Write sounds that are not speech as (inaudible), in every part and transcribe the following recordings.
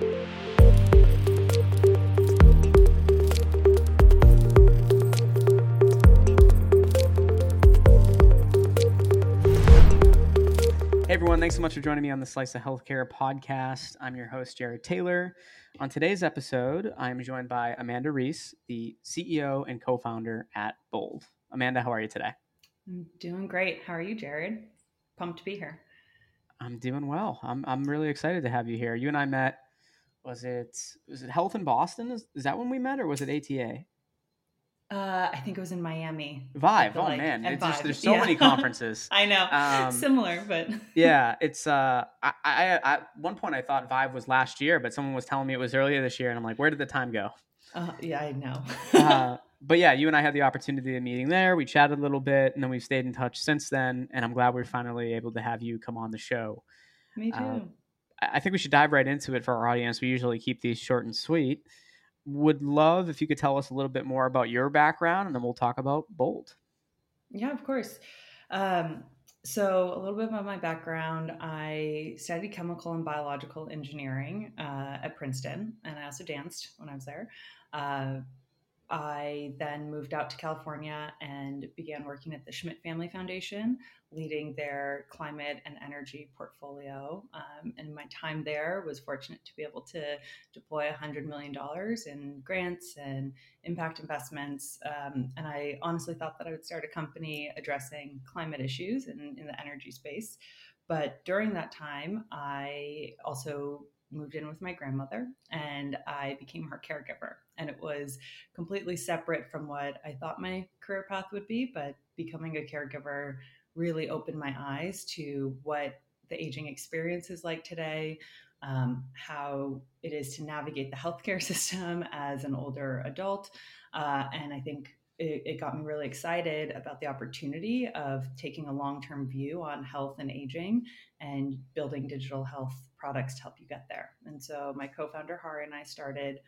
Hey everyone, thanks so much for joining me on the Slice of Healthcare podcast. I'm your host, Jared Taylor. On today's episode, I'm joined by Amanda Reese, the CEO and co founder at Bold. Amanda, how are you today? I'm doing great. How are you, Jared? Pumped to be here. I'm doing well. I'm, I'm really excited to have you here. You and I met, was it was it HLTH in Boston? Is, is that when we met or was it ATA? Uh, I think it was in Miami. Vive. Oh like, man, it's just, there's so yeah. many (laughs) conferences. I know. Um, Similar, but (laughs) yeah, it's. Uh, I, I, at one point I thought Vive was last year, but someone was telling me it was earlier this year, and I'm like, where did the time go? Uh, yeah, I know. uh, (laughs) but yeah, you and I had the opportunity of meeting there. We chatted a little bit, and then we've stayed in touch since then. And I'm glad we're finally able to have you come on the show. Me uh, too. I think we should dive right into it for our audience. We usually keep these short and sweet would love if you could tell us a little bit more about your background and then we'll talk about Bold. Yeah, of course. Um, so, a little bit about my background. I studied chemical and biological engineering uh, at Princeton, and I also danced when I was there. Uh, I then moved out to California and began working at the Schmidt Family Foundation, leading their climate and energy portfolio. Um, and my time there was fortunate to be able to deploy $100 million in grants and impact investments. Um, and I honestly thought that I would start a company addressing climate issues in, in the energy space. But during that time, I also moved in with my grandmother and I became her caregiver. And it was completely separate from what I thought my career path would be, but becoming a caregiver really opened my eyes to what the aging experience is like today, um, how it is to navigate the healthcare (laughs) system as an older adult. Uh, and I think it, it, got me really excited about the opportunity of taking a long term view on health and aging and building digital health products to help you get there. And so my co founder, Hari, and I started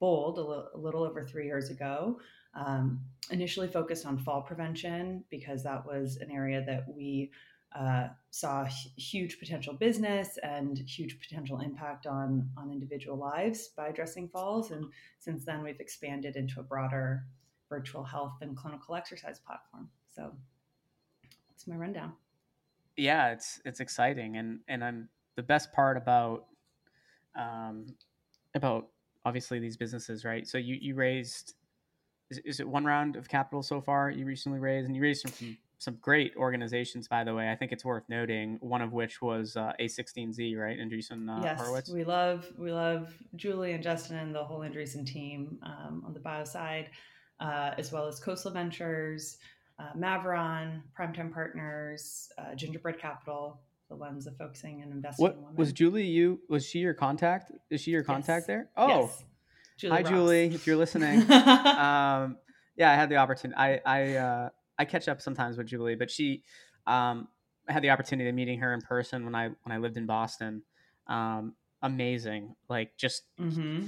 Bold a little, over three years ago. Um, initially focused on fall prevention because that was an area that we uh, saw huge potential business and huge potential impact on on individual lives by addressing falls. And since then, we've expanded into a broader virtual health and clinical exercise platform. So that's my rundown. Yeah, it's it's exciting, and and I'm the best part about um, about obviously these businesses, right? So you you raised is, is it one round of capital so far you recently raised, and you raised from some great organizations, by the way. I think it's worth noting. One of which was uh, A16Z, right? Andreessen uh, yes, Horowitz. we love we love Julie and Justin and the whole Andreessen team um, on the bio side uh, as well as Khosla Ventures, uh, Maveron, Primetime Partners, uh, Gingerbread Capital, the lens of focusing and investing. What in was Julie? You was she your contact? Is she your contact yes. there? Oh, yes. Julie hi rocks. Julie, if you're listening. (laughs) um, yeah, I had the opportunity. I I uh, I catch up sometimes with Julie, but she um, I had the opportunity of meeting her in person when I when I lived in Boston. Um, amazing, like just mm-hmm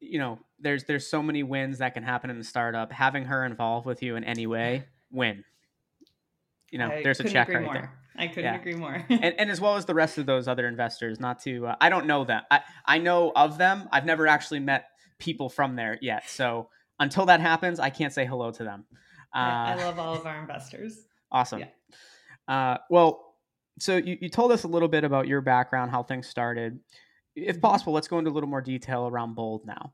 you know, there's there's so many wins that can happen in the startup. Having her involved with you in any way, (sighs) win. You know, I there's a check right more. there. I couldn't yeah. agree more. and, and as well as the rest of those other investors. Not to, uh, I don't know them. I I know of them. I've never actually met people from there yet. So until that happens, I can't say hello to them. Uh, I, I, love all of our investors. Awesome. Yeah. Uh, well, so you, you told us a little bit about your background, how things started if mm-hmm. possible, let's go into a little more detail around bold now.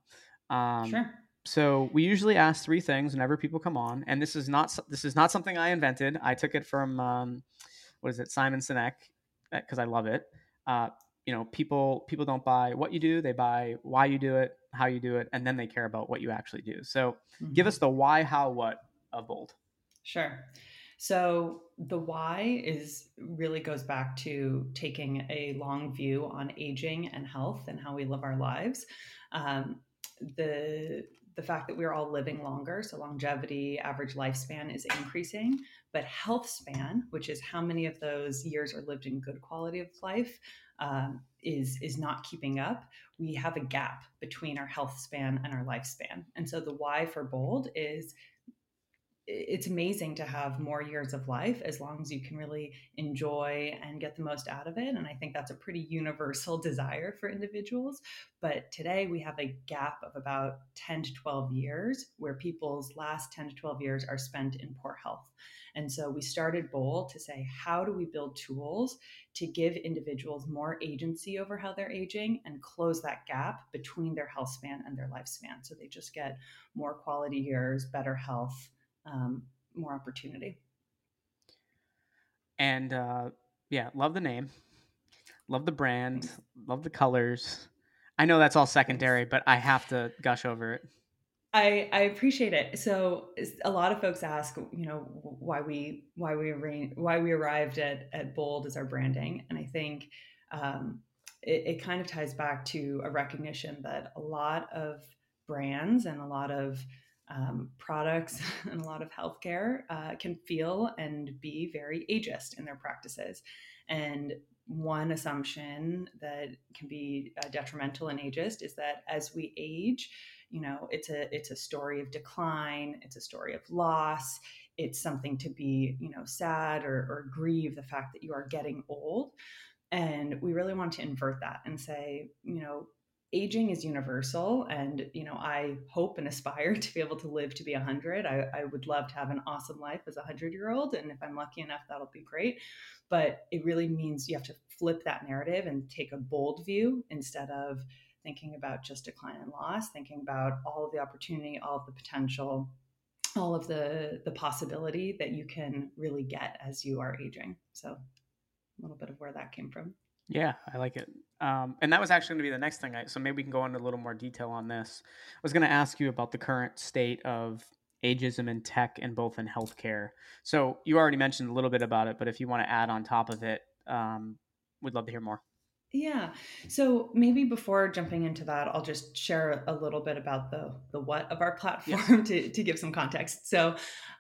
Um, sure. So we usually ask three things whenever people come on, and this is not this is not something I invented. I took it from um, what is it, Simon Sinek, because eh, I love it. Uh, you know, people people don't buy what you do; they buy why you do it, how you do it, and then they care about what you actually do. So, mm-hmm. give us the why, how, what of bold. Sure. So the why is really goes back to taking a long view on aging and health and how we live our lives. Um, the the fact that we're all living longer, so longevity, average lifespan is increasing, but health span, which is how many of those years are lived in good quality of life, um, is is not keeping up. We have a gap between our health span and our lifespan, and so the why for bold is it's amazing to have more years of life as long as you can really enjoy and get the most out of it. And I think that's a pretty universal (laughs) desire for individuals. But today we have a gap of about 10 to 12 years where people's last 10 to 12 years are spent in poor health. And so we started Bold to say, how do we build tools to give individuals more agency over how they're aging and close that gap between their health span and their lifespan? So they just get more quality years, better health, um, more opportunity. And uh, yeah, love the name, love the brand, Thanks. love the colors. I know that's all secondary, Thanks. but I have to gush over it. I, I appreciate it. So a lot of folks ask, you know, why we why we arrange, why we arrived at at Bold as our branding, and I think um, it, it kind of ties back to a recognition that a lot of brands and a lot of um, products (laughs) and a lot of healthcare uh, can feel and be very ageist in their practices. And one assumption that can be uh, detrimental and ageist is that as we age, you know, it's a it's a story of decline, it's a story of loss, it's something to be, you know, sad or, or grieve the fact that you are getting old. And we really want to invert that and say, you know, aging is universal and you know i hope and aspire (laughs) to be able to live to be 100 I, I, would love to have an awesome life as a 100 year old and if i'm lucky enough that'll be great. But it really means you have to flip that narrative and take a bold view instead of thinking about just decline and loss thinking about all of the opportunity all of the potential all of the the possibility that you can really get as you are aging. So a little bit of where that came from yeah, I like it. Um, and that was actually going to be the next thing. I, so maybe we can go into a little more detail on this. I was going to ask you about the current state of ageism in tech and both in healthcare. So you already mentioned a little bit about it, but if you want to add on top of it, um, we'd love to hear more. Yeah. So maybe before jumping into that, I'll just share a little bit about the the what of our platform yes. (laughs) to, to give some context. So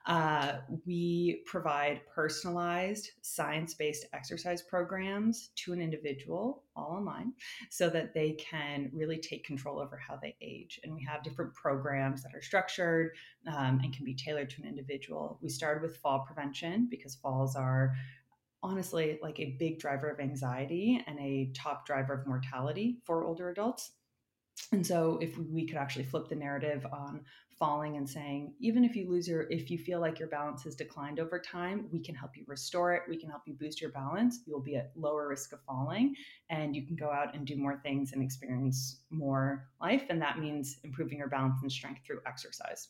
uh, we provide personalized science-based exercise programs to an individual all online so that they can really take control over how they age. And we have different programs that are structured um, and can be tailored to an individual. We started with fall prevention because falls are honestly like a big driver of anxiety and a top driver of mortality for older adults. And so if we could actually flip the narrative on falling and saying, even if you lose your, if you feel like your balance has declined over time, we can help you restore it. We can help you boost your balance. You'll be at lower risk of falling and you can go out and do more things and experience more life. And that means improving your balance and strength through exercise.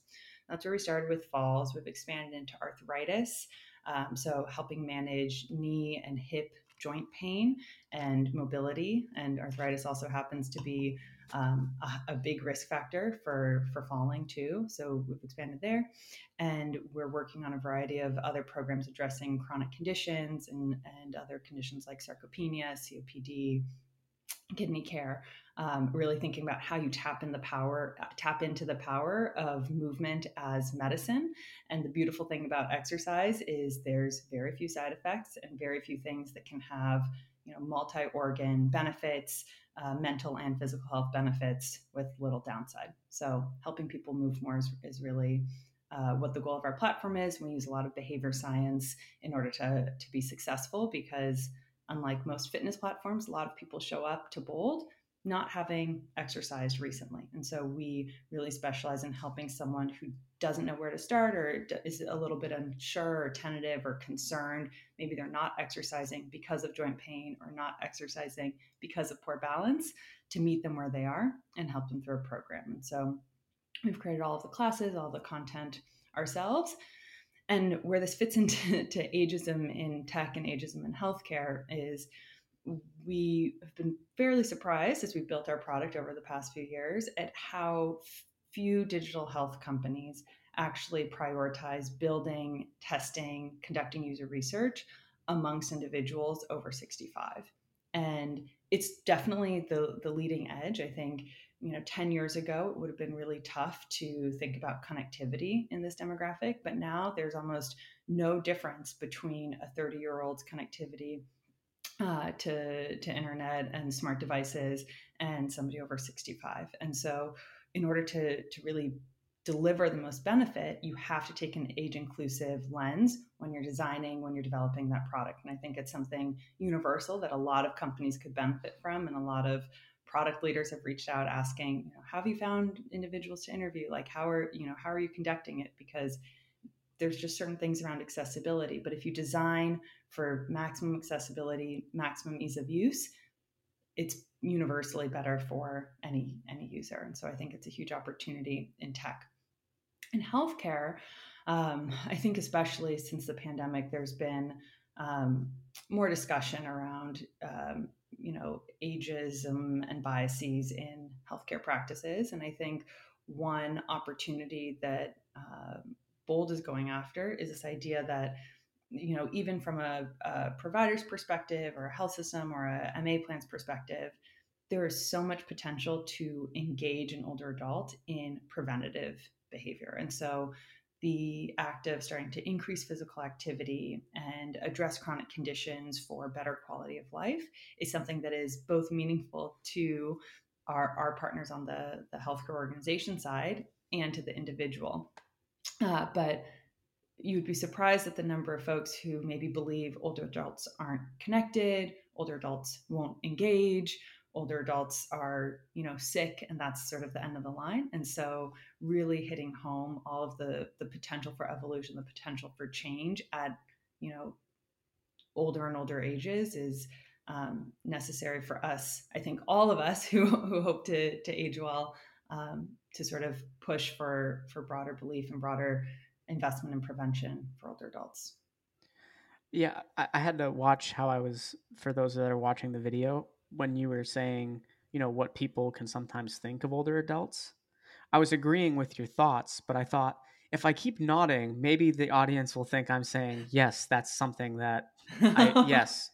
That's where we started with falls. We've expanded into arthritis. Um, so, helping manage knee and hip joint pain and mobility. And arthritis also happens to be um, a, a, big risk factor for, for falling too. So, we've expanded there. And we're working on a variety of other programs addressing chronic conditions and, and other conditions like sarcopenia, COPD, kidney care um, really thinking about how you tap in the power tap into the power of movement as medicine. And the beautiful thing about exercise is there's very few side effects and very few things that can have you know multi-organ benefits uh, mental and physical health benefits with little downside. So helping people move more is, is really uh, what the goal of our platform is. We use a lot of behavior science in order to, to be successful because unlike most fitness platforms a lot of people show up to bold not having exercised recently. And so we really specialize in helping someone who doesn't know where to start or is a little bit unsure or tentative or concerned. Maybe they're not exercising because of joint pain or not exercising because of poor balance to meet them where they are and help them through a program. And so we've created all of the classes, all the content ourselves. And where this fits (laughs) into to ageism in tech and ageism in healthcare is we have been fairly surprised as we've built our product over the past few years at how few digital health companies actually prioritize building, testing, conducting user research amongst individuals over 65. And it's definitely the, the leading edge. I think, you know, 10 years ago, it would have been really tough to think about connectivity in this demographic, but now there's almost no difference between a 30 year old's connectivity uh, to to internet and smart devices and somebody over 65 and so in order to to really deliver the most benefit, you have to take an age inclusive lens when you're designing, when you're developing that product. And I think it's something universal that a lot of companies could benefit from. And a lot of product leaders have reached out asking, you know, how have you found individuals to interview? Like, how are, you know, how are you conducting it? Because there's just certain things around accessibility. But if you design for maximum accessibility, maximum ease of use, it's universally better for any any user. And so I think it's a huge opportunity in tech. In healthcare, um, (laughs) I think especially since the pandemic, there's been um, more discussion around um, you know ageism and biases in healthcare practices, and I think one opportunity that um, Bold is going after is this idea that you know even from a, a provider's perspective or a health system or a MA plan's perspective, there is so much potential to engage an older adult in preventative behavior. And so the act of starting to increase physical activity and address chronic conditions for better quality of life is something that is both meaningful to our, our partners on the, the healthcare organization side and to the individual. Uh, but you would be surprised at the number of folks who maybe believe older adults aren't connected, older adults won't engage, older adults are you know sick and that's sort of the end of the line. And so really hitting home all of the the potential for evolution the potential for change at you know older and older ages is um, necessary for us i think all of us (laughs) who, who hope to to age well um, to sort of push for for broader belief and broader investment in prevention for older adults. Yeah I, I had to watch how i was for those that are watching the video when you were saying, you know, what people can sometimes think of older adults. I was agreeing with your thoughts, but I thought if I keep nodding, maybe the audience will think I'm saying, yes, that's something that, I, (laughs) yes,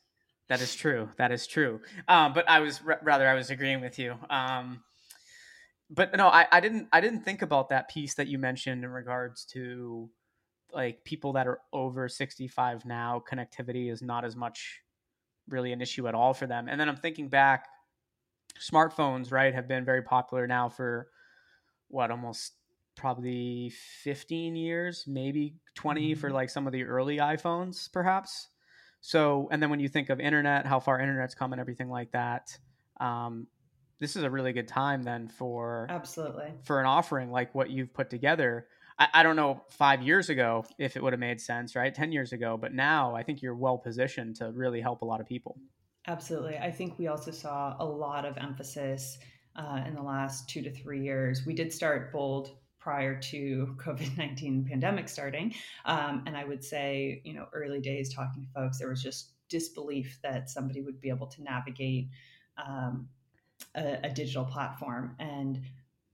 that is true. That is true. Um, but I was rather, I was agreeing with you. Um, but no, I, I didn't, I didn't think about that piece that you mentioned in regards to like people that are over 65 now, connectivity is not as much really an issue at all for them. And then I'm thinking back, smartphones, right, have been very popular now for what almost probably 15 years, maybe 20 mm-hmm. for like some of the early iPhones, perhaps. So, and then when you think of internet, how far internet's come and everything like that, um, this is a really good time then for absolutely for an offering like what you've put together I, I don't know five years ago if it would have made sense, right? 10 years ago. But now I think you're well positioned to really help a lot of people. Absolutely. I think we also saw a lot of emphasis uh, in the last two to three years. We did start Bold prior to (laughs) COVID-19 pandemic starting. Um, and I would say, you know, early days talking to folks, there was just disbelief that somebody would be able to navigate um, a, a digital platform. And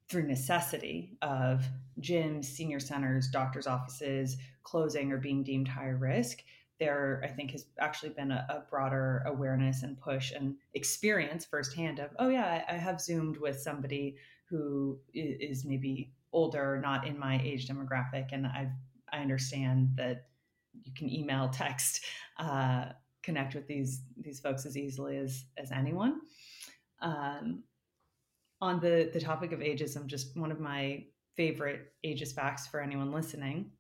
through necessity of gyms, senior centers, doctors' offices closing or being deemed high risk, there I think has actually been a, a, broader awareness and push and experience firsthand of, oh yeah, I, I have zoomed with somebody who is, maybe older, not in my age demographic, and I I understand that you can email, (laughs) text, uh, connect with these these folks as easily as as anyone. Um, on the the topic of ageism, just one of my favorite ageist facts for anyone listening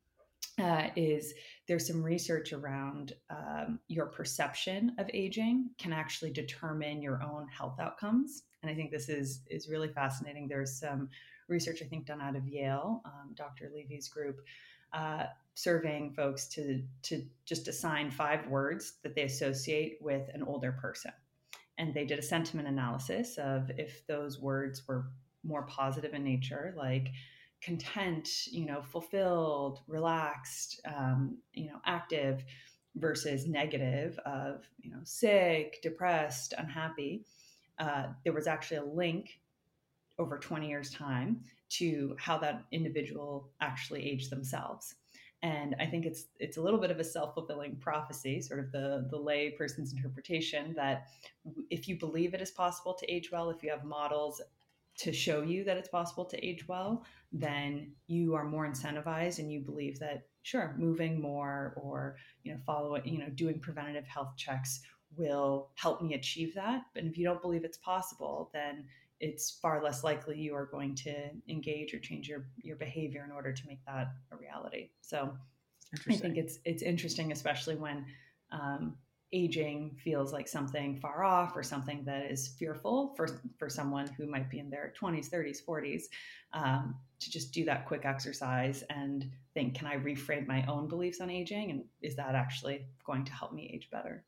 uh, is there's some research around um, your perception of aging can actually determine your own health outcomes, and I think this is is really fascinating. There's some research I think done out of Yale, um, Dr. Levy's group. Uh, surveying folks to to just assign five words that they associate with an older person and they did a sentiment analysis of if those words were more positive in nature, like content, you know, fulfilled, relaxed, um, you know, active, versus negative of you know sick, depressed, unhappy. Uh, there was actually a link over 20 years time to how that individual actually aged themselves and i think it's it's a little bit of a self-fulfilling prophecy sort of the the lay person's interpretation that if you believe it is possible to age well if you have models to show you that it's possible to age well then you are more incentivized and you believe that sure moving more or you know following you know doing preventative health checks will help me achieve that. But if you don't believe it's possible then it's far less likely you are going to engage or change your your behavior in order to make that a reality. So I think it's it's interesting, especially when um, aging feels like something far off or something that is fearful for for someone who might be in their 20s, 30s, 40s, um, to just do that quick exercise and think, can I reframe my own beliefs on aging, and is that actually going to help me age better?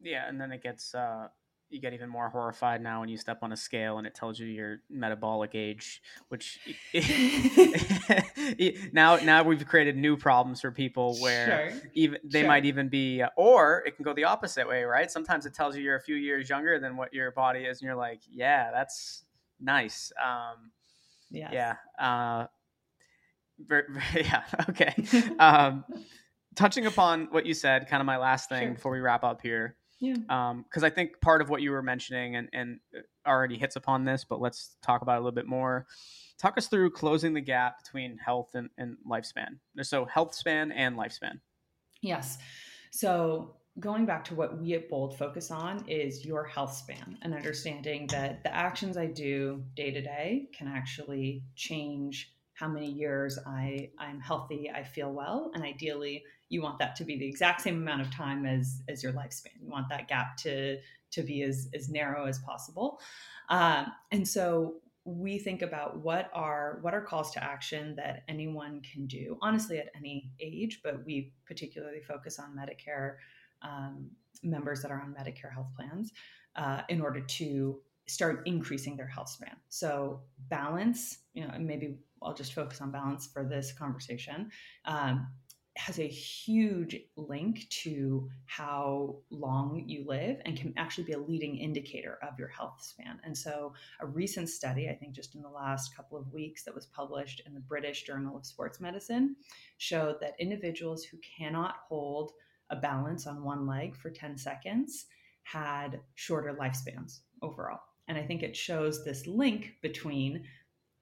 Yeah, and then it gets uh, you get even more horrified now when you step on a scale and it tells you your metabolic age which (laughs) (laughs) now now we've created new problems for people where sure. even they sure. might even be uh, or it can go the opposite way right sometimes it tells you you're a few years younger than what your body is and you're like yeah that's nice um yes. yeah uh (laughs) yeah okay um touching upon what you said kind of my last thing sure. before we wrap up here yeah. Because um, I think part of what you were mentioning and, and uh, already hits upon this, but let's talk about it a little bit more. Talk us through closing the gap between health and, and lifespan. So, health span and lifespan. Yes. So, going back to what we at Bold focus on is your health span and understanding that the actions I do day to day can actually change how many years I, I'm healthy, I feel well, and ideally you want that to be the exact same amount of time as as your lifespan. You want that gap to to be as as narrow as possible. Um, and so we think about what are what are calls to action that anyone can do honestly at any age but we particularly focus on medicare um, members that are on medicare health plans uh, in order to start increasing their health span so balance you know maybe i'll just focus on balance for this conversation um, has a huge link to how long you live and can actually be a leading indicator of your health span. And so, a recent study, I think just in the last couple of weeks, that was published in the British Journal of Sports Medicine, showed that individuals who cannot hold a balance on one leg for 10 seconds had shorter lifespans overall. And I think it shows this link between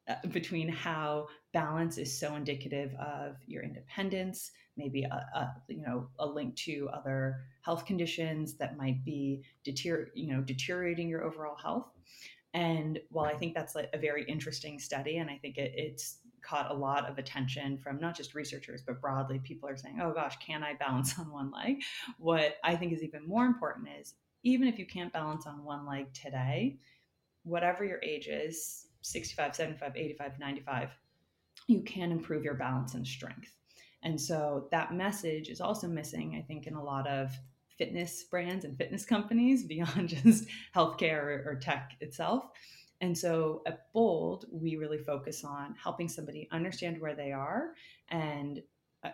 Uh, between how balance is so indicative of your independence, maybe a, a, you know a link to other health conditions that might be you know deteriorating your overall health. And while I think that's like a very interesting study, and I think it, it's caught a lot of attention from not just researchers but broadly, people are saying, "Oh gosh, can I balance on one leg?" What I think is even more important is even if you can't balance on one leg today, whatever your age is 65, 75, 85, 95, you can improve your balance and strength. And so that message is also missing, I think, in a lot of fitness brands and fitness companies (laughs) beyond just healthcare or, tech itself. And so at Bold, we really focus on helping somebody understand where they are and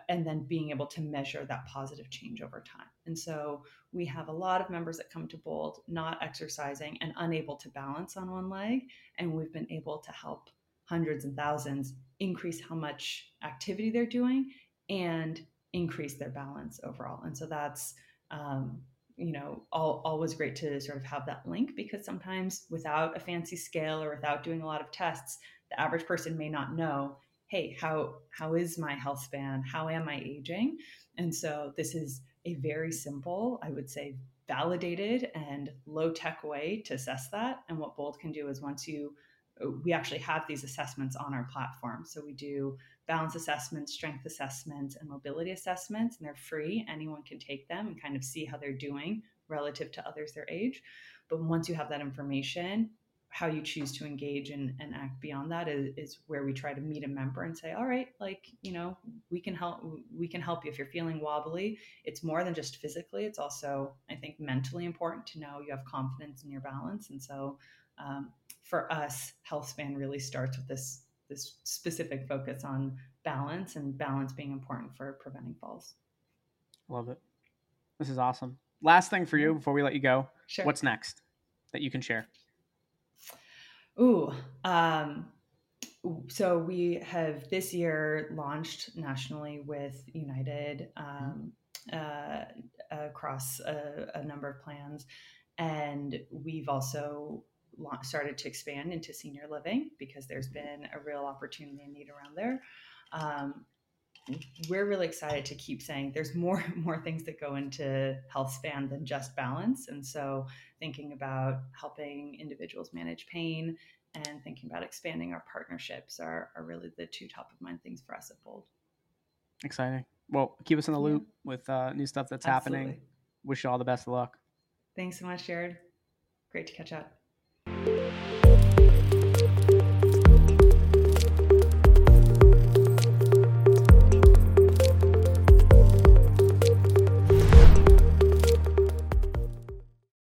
and then being able to measure that positive change over time. And so we have a lot of members that come to Bold not exercising and unable to balance on one leg. And we've been able to help hundreds and thousands increase how much activity they're doing and increase their balance overall. And so that's, um, you know, all, always great to sort of have that link because sometimes without a fancy scale or without doing a lot of tests, the average person may not know hey how how is my health span? How am i aging? And so this is a very simple i would say validated and low tech way to assess that. And what bold can do is once you uh, we actually have these assessments on our platform. So we do balance assessments strength assessments and mobility assessments and they're free. Anyone can take them and kind of see how they're doing relative to others their age. But once you have that information how you choose to engage and, and act beyond that is, is where we try to meet a member and say all right like you know we can help we can help you if you're feeling wobbly. It's more than just physically it's also i think mentally important to know you have confidence in your balance. And so um, for us health span really starts with this this specific focus on balance and balance being important for preventing falls. Love it. This is awesome. Last thing for you before we let you go. Sure. what's next that you can share Ooh, um, so we have this year launched nationally with United um, uh, across a, a, number of plans, and we've also started to expand into senior living because there's been a real opportunity and need around there. Um, we're really excited to keep saying there's more (laughs) more things that go into health span than just balance. And so thinking about helping individuals manage pain and thinking about expanding our partnerships are, are really the two top of mind things for us at bold. Exciting. Well keep us in the loop yeah. with uh, new stuff that's Absolutely. happening wish you all the best of luck. Thanks so much jared. Great to catch up